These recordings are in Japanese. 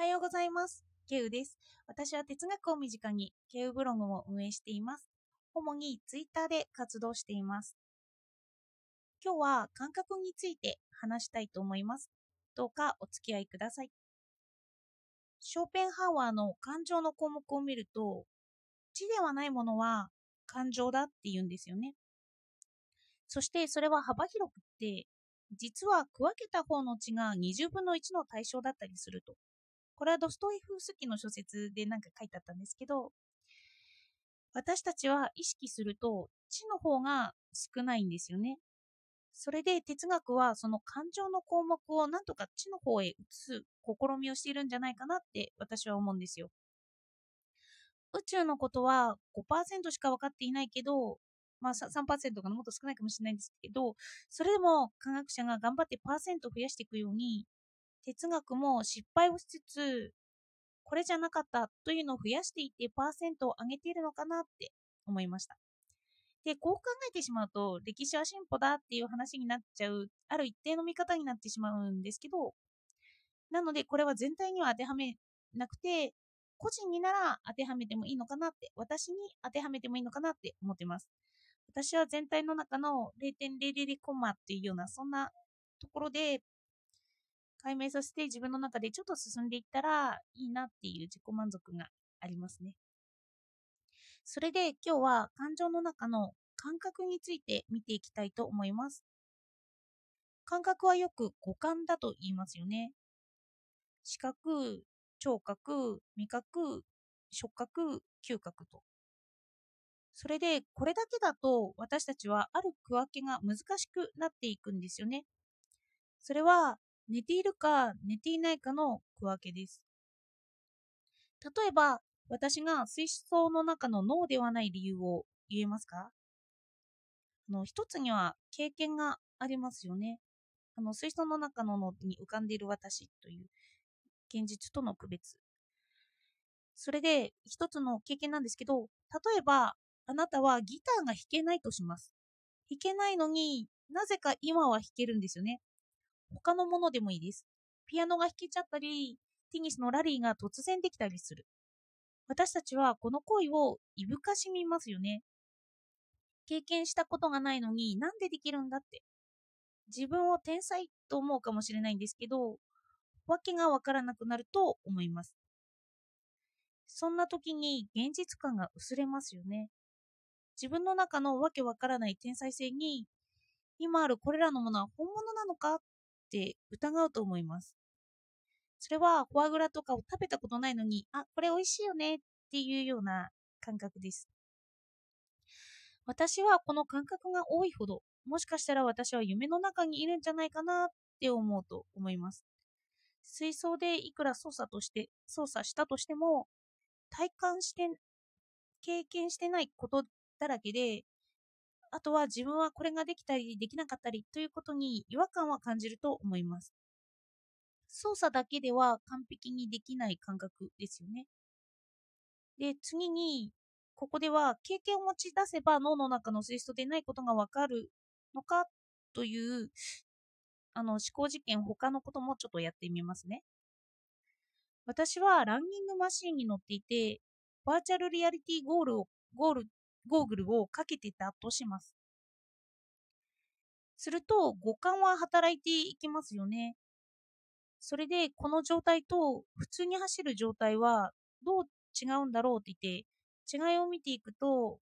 はようございます。ケウです。私は哲学を身近にケウブログを運営しています。主にツイッターで活動しています。今日は感覚について話したいと思います。どうかお付き合いください。ショーペンハワーの感情の項目を見ると、知ではないものは感情だって言うんですよね。そしてそれは幅広くって、実は区分けた方の値が20分の1の対象だったりすると。これはドストエフスキの書説でなんか書いてあったんですけど、私たちは意識すると知の方が少ないんですよね。それで哲学はその感情の項目をなんとか知の方へ移す試みをしているんじゃないかなって私は思うんですよ。宇宙のことは5%しか分かっていないけど、まあ3%がもっと少ないかもしれないんですけど、それでも科学者が頑張ってパーセント増やしていくように、哲学も失敗をしつつ、これじゃなかったというのを増やしていってパーセントを上げているのかなって思いました。で、こう考えてしまうと、歴史は進歩だっていう話になっちゃう、ある一定の見方になってしまうんですけど、なのでこれは全体には当てはめなくて、個人になら当てはめてもいいのかなって、私に当てはめてもいいのかなって思ってます。私は全体の中の0.00コマっていうような、そんなところで解明させて自分の中でちょっと進んでいったらいいなっていう自己満足がありますね。それで今日は感情の中の感覚について見ていきたいと思います。感覚はよく五感だと言いますよね。視覚、聴覚、味覚、触覚、嗅覚と。それでこれだけだと私たちはある区分けが難しくなっていくんですよね。それは寝ているか寝ていないかの区分けです。例えば私が水槽の中の脳ではない理由を言えますか？あの一つには経験がありますよね。あの水槽の中の脳に浮かんでいる私という現実との区別。それで一つの経験なんですけど、例えばあなたはギターが弾けないとします。弾けないのになぜか今は弾けるんですよね。他のものでもいいです。ピアノが弾けちゃったり、テニスのラリーが突然できたりする。私たちはこの行為をいぶかしみますよね。経験したことがないのになんでできるんだって。自分を天才と思うかもしれないんですけど、わけがわからなくなると思います。そんな時に現実感が薄れますよね。自分の中のわけわからない天才性に、今あるこれらのものは本物なのかって疑うと思います。それはフォアグラとかを食べたことないのに、あ、これ美味しいよねっていうような感覚です。私はこの感覚が多いほど、もしかしたら私は夢の中にいるんじゃないかなって思うと思います。水槽でいくら操作として、操作したとしても、体感して、経験してないことだらけで、あとは自分はこれができたりできなかったりということに違和感は感じると思います。操作だけでは完璧にできない感覚ですよね。で、次に、ここでは経験を持ち出せば脳の中の水素でないことがわかるのかというあの思考実験、他のこともちょっとやってみますね。私はランニングマシンに乗っていて、バーチャルリアリティゴールを、ゴール、ゴーグルをかけてたとします。すると、五感は働いていきますよね。それで、この状態と普通に走る状態はどう違うんだろうって言って、違いを見ていくと、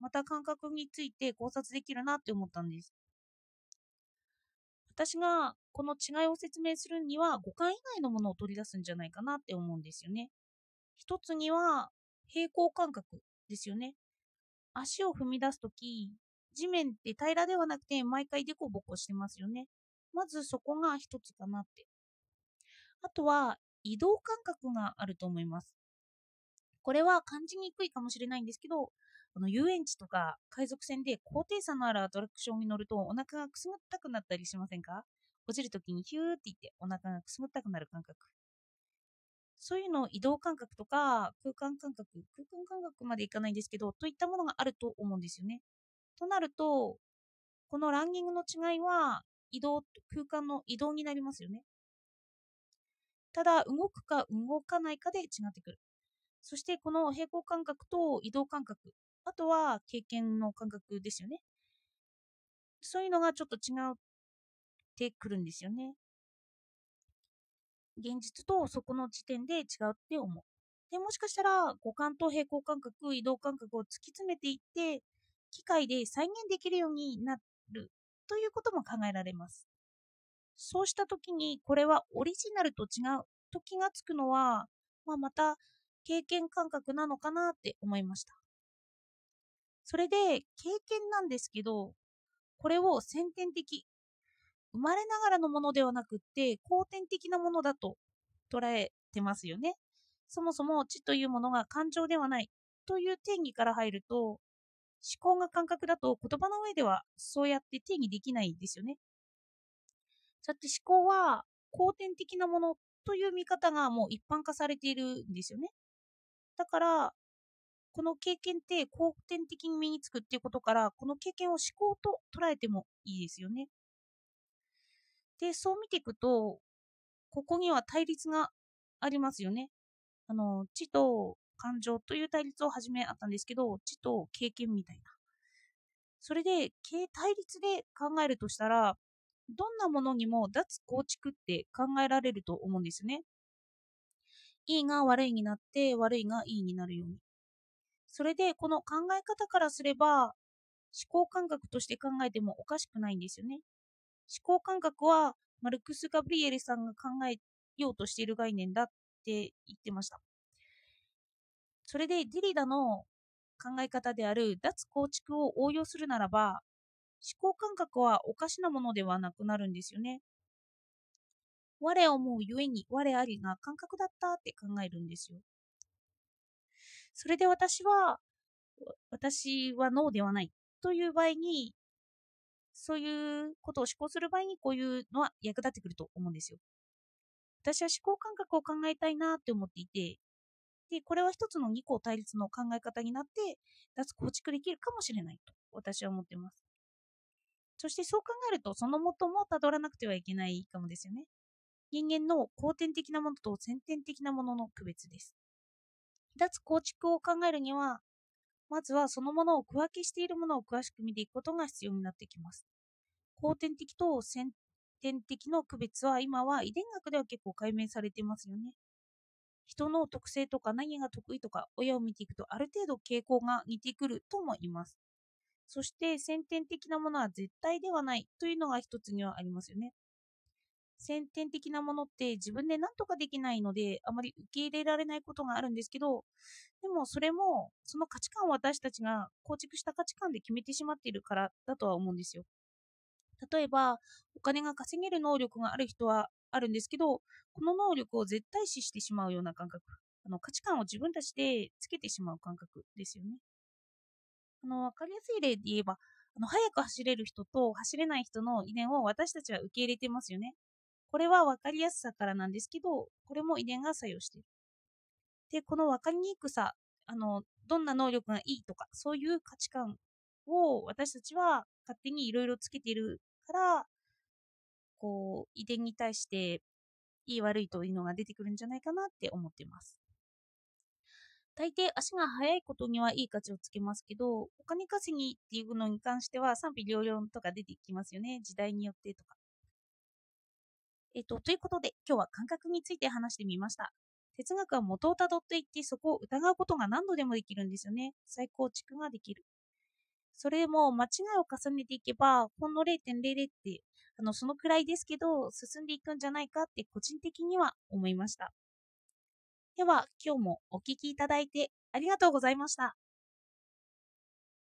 また感覚について考察できるなって思ったんです。私がこの違いを説明するには五感以外のものを取り出すんじゃないかなって思うんですよね。一つには平行感覚ですよね。足を踏み出すとき、地面って平らではなくて毎回デコボコしてますよね。まずそこが一つかなって。あとは移動感覚があると思います。これは感じにくいかもしれないんですけど、あの遊園地とか海賊船で高低差のあるアトラクションに乗るとお腹がくすぐったくなったりしませんか？落ちるときにヒューって言ってお腹がくすぐったくなる感覚。そういうの移動感覚とか空間感覚、空間感覚までいかないんですけど、といったものがあると思うんですよね。となると、このランニングの違いは移動、空間の移動になりますよね。ただ、動くか動かないかで違ってくる。そして、この平行感覚と移動感覚、あとは経験の感覚ですよね。そういうのがちょっと違ってくるんですよね。現実とそこの時点で違うって思う。で、もしかしたら五感と平行感覚、移動感覚を突き詰めていって、機械で再現できるようになるということも考えられます。そうした時にこれはオリジナルと違うと気がつくのは、まあ、また経験感覚なのかなって思いました。それで経験なんですけど、これを先天的、生まれながらのものではなくって後天的なものだと捉えてますよね。そもそも知というものが感情ではないという定義から入ると、思考が感覚だと言葉の上ではそうやって定義できないんですよね。だって思考は後天的なものという見方がもう一般化されているんですよね。だから、この経験って後天的に身につくっていうことから、この経験を思考と捉えてもいいですよね。で、そう見ていくと、ここには対立がありますよね。あの、知と感情という対立を始めあったんですけど、知と経験みたいな。それで、対立で考えるとしたら、どんなものにも脱構築って考えられると思うんですね。いいが悪いになって悪いがいいになるように。それでこの考え方からすれば思考感覚として考えてもおかしくないんですよね。思考感覚はマルクス・ガブリエルさんが考えようとしている概念だって言ってました。それでデリダの考え方である脱構築を応用するならば思考感覚はおかしなものではなくなるんですよね。我思うゆえに我ありが感覚だったって考えるんですよ。それで私は、私は脳ではないという場合に、そういうことを思考する場合にこういうのは役立ってくると思うんですよ。私は思考感覚を考えたいなって思っていて、で、これは一つの二項対立の考え方になって、脱構築できるかもしれないと私は思っています。そしてそう考えると、その元もたどらなくてはいけないかもですよね。人間の後天的なものと先天的なものの区別です。脱構築を考えるには、まずはそのものを区分けしているものを詳しく見ていくことが必要になってきます。後天的と先天的の区別は今は遺伝学では結構解明されていますよね。人の特性とか何が得意とか親を見ていくとある程度傾向が似てくるとも言います。そして先天的なものは絶対ではないというのが一つにはありますよね。先天的なものって自分で何とかできないのであまり受け入れられないことがあるんですけどでもそれもその価値観を私たちが構築した価値観で決めてしまっているからだとは思うんですよ。例えばお金が稼げる能力がある人はあるんですけどこの能力を絶対視してしまうような感覚あの価値観を自分たちでつけてしまう感覚ですよね。あの、わかりやすい例で言えば、あの、速く走れる人と走れない人の遺伝を私たちは受け入れてますよね。これは分かりやすさからなんですけど、これも遺伝が作用している。で、この分かりにくさ、あの、どんな能力がいいとか、そういう価値観を私たちは勝手にいろいろつけているから、こう、遺伝に対していい悪いというのが出てくるんじゃないかなって思っています。大抵足が速いことにはいい価値をつけますけど、お金稼ぎっていうのに関しては賛否両論とか出てきますよね。時代によってとか。えっと、ということで、今日は感覚について話してみました。哲学は元をたどっていって、そこを疑うことが何度でもできるんですよね。再構築ができる。それも間違いを重ねていけば、ほんの0.00って、あの、そのくらいですけど、進んでいくんじゃないかって個人的には思いました。では、今日もお聴きいただいてありがとうございました。